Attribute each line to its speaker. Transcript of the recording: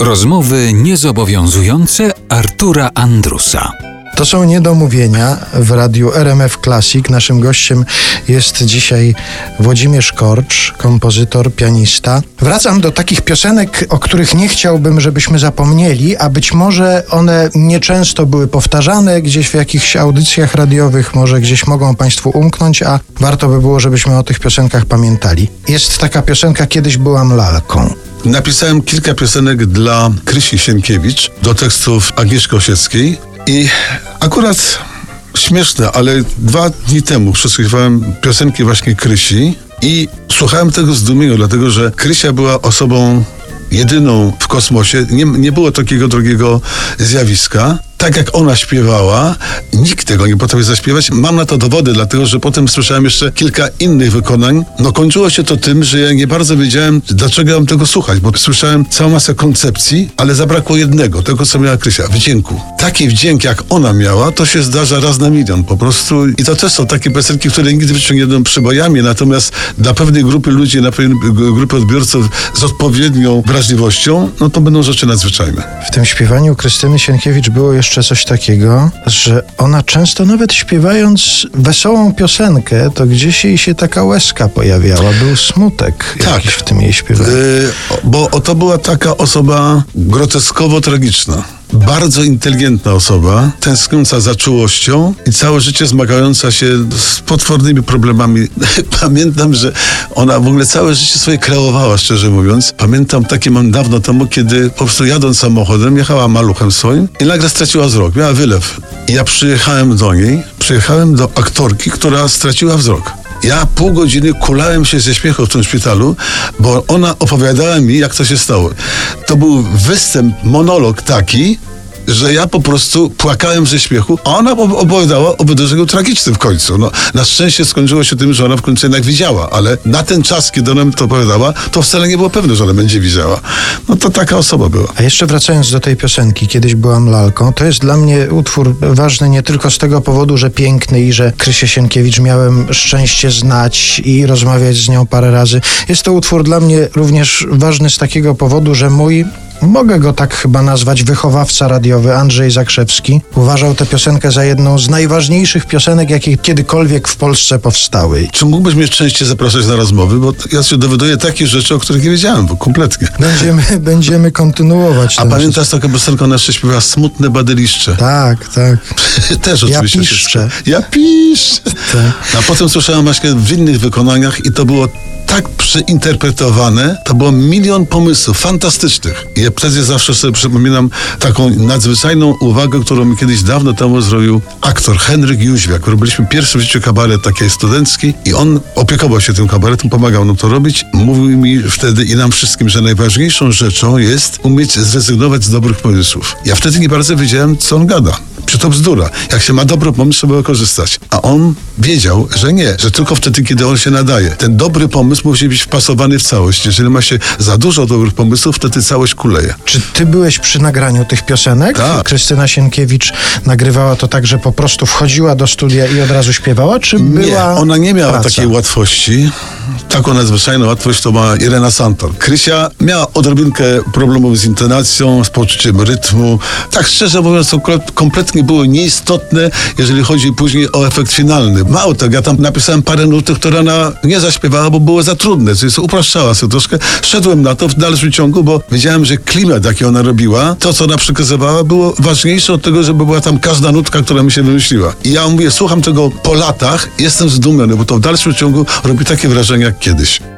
Speaker 1: Rozmowy niezobowiązujące Artura Andrusa.
Speaker 2: To są niedomówienia w radiu RMF Classic. Naszym gościem jest dzisiaj Włodzimierz Korcz, kompozytor, pianista. Wracam do takich piosenek, o których nie chciałbym, żebyśmy zapomnieli, a być może one nieczęsto były powtarzane gdzieś w jakichś audycjach radiowych, może gdzieś mogą Państwu umknąć, a warto by było, żebyśmy o tych piosenkach pamiętali. Jest taka piosenka Kiedyś byłam lalką.
Speaker 3: Napisałem kilka piosenek dla Krysi Sienkiewicz do tekstów Agnieszki Osieckiej i akurat śmieszne, ale dwa dni temu przesłuchiwałem piosenki właśnie Krysi i słuchałem tego zdumienia, dlatego że Krysia była osobą jedyną w kosmosie. Nie, nie było takiego drugiego zjawiska tak jak ona śpiewała, nikt tego nie potrafi zaśpiewać. Mam na to dowody, dlatego że potem słyszałem jeszcze kilka innych wykonań. No kończyło się to tym, że ja nie bardzo wiedziałem, dlaczego mam tego słuchać, bo słyszałem całą masę koncepcji, ale zabrakło jednego, tego co miała Krysia, wdzięku. Taki wdzięk jak ona miała, to się zdarza raz na milion po prostu. I to też są takie piosenki, które nigdy w życiu nie będą przybojami, natomiast dla pewnej grupy ludzi, dla pewnej grupy odbiorców z odpowiednią wrażliwością, no to będą rzeczy nadzwyczajne.
Speaker 2: W tym śpiewaniu Krystyny Sienkiewicz było jeszcze jeszcze coś takiego, że ona często nawet śpiewając wesołą piosenkę, to gdzieś jej się taka łezka pojawiała, był smutek tak, w tym jej śpiewaniu. Yy,
Speaker 3: bo to była taka osoba groteskowo tragiczna bardzo inteligentna osoba, tęskniąca za czułością i całe życie zmagająca się z potwornymi problemami. Pamiętam, że ona w ogóle całe życie swoje kreowała, szczerze mówiąc. Pamiętam takie mam dawno temu, kiedy po prostu jadąc samochodem, jechała maluchem swoim i nagle straciła wzrok, miała wylew. I ja przyjechałem do niej, przyjechałem do aktorki, która straciła wzrok. Ja pół godziny kulałem się ze śmiechu w tym szpitalu, bo ona opowiadała mi, jak to się stało. To był występ, monolog taki, że ja po prostu płakałem ze śmiechu, a ona opowiadała o wydarzeniu tragicznym w końcu. No, na szczęście skończyło się tym, że ona w końcu jednak widziała, ale na ten czas, kiedy ona mi to opowiadała, to wcale nie było pewne, że ona będzie widziała. No to taka osoba była.
Speaker 2: A jeszcze wracając do tej piosenki, kiedyś byłam lalką, to jest dla mnie utwór ważny nie tylko z tego powodu, że piękny i że Krysię Sienkiewicz miałem szczęście znać i rozmawiać z nią parę razy. Jest to utwór dla mnie również ważny z takiego powodu, że mój mogę go tak chyba nazwać, wychowawca radiowy Andrzej Zakrzewski, uważał tę piosenkę za jedną z najważniejszych piosenek, jakie kiedykolwiek w Polsce powstały.
Speaker 3: Czy mógłbyś mnie częściej zapraszać na rozmowy? Bo ja się dowiaduję takich rzeczy, o których nie wiedziałem, bo kompletnie.
Speaker 2: Będziemy, będziemy kontynuować.
Speaker 3: A pamiętasz taką piosenkę, ona jeszcze śpiewa Smutne Badyliszcze?
Speaker 2: Tak, tak.
Speaker 3: Też oczywiście.
Speaker 2: Ja piszczę.
Speaker 3: Ja piszczę. Tak. A potem słyszałem właśnie w innych wykonaniach i to było tak przeinterpretowane, to było milion pomysłów fantastycznych. Ja wtedy zawsze sobie przypominam taką nadzwyczajną uwagę, którą kiedyś dawno temu zrobił aktor Henryk Jóźwiak. Robiliśmy pierwszy w życiu kabaret taki studencki i on opiekował się tym kabaretem, pomagał nam to robić. Mówił mi wtedy i nam wszystkim, że najważniejszą rzeczą jest umieć zrezygnować z dobrych pomysłów. Ja wtedy nie bardzo wiedziałem, co on gada. Czy to bzdura. Jak się ma dobry pomysł, trzeba korzystać. A on wiedział, że nie, że tylko wtedy, kiedy on się nadaje. Ten dobry pomysł musi być wpasowany w całość. Jeżeli ma się za dużo dobrych pomysłów, wtedy całość kuleje.
Speaker 2: Czy ty byłeś przy nagraniu tych piosenek?
Speaker 3: Tak.
Speaker 2: Krystyna Sienkiewicz nagrywała to tak, że po prostu wchodziła do studia i od razu śpiewała, czy była
Speaker 3: Nie, ona nie miała praca? takiej łatwości. Taką nadzwyczajną łatwość to ma Irena Santor. Krysia miała odrobinkę problemów z intonacją, z poczuciem rytmu. Tak szczerze mówiąc, to kompletnie było nieistotne, jeżeli chodzi później o efekt finalny. Mało tego, ja tam napisałem parę nutów, które ona nie zaśpiewała, bo było za trudne, więc upraszczała sobie troszkę. Szedłem na to w dalszym ciągu, bo wiedziałem, że klimat, jaki ona robiła, to, co ona przekazywała, było ważniejsze od tego, żeby była tam każda nutka, która mi się wymyśliła. I ja mówię, słucham tego po latach, jestem zdumiony, bo to w dalszym ciągu robi takie wrażenie jak kiedyś.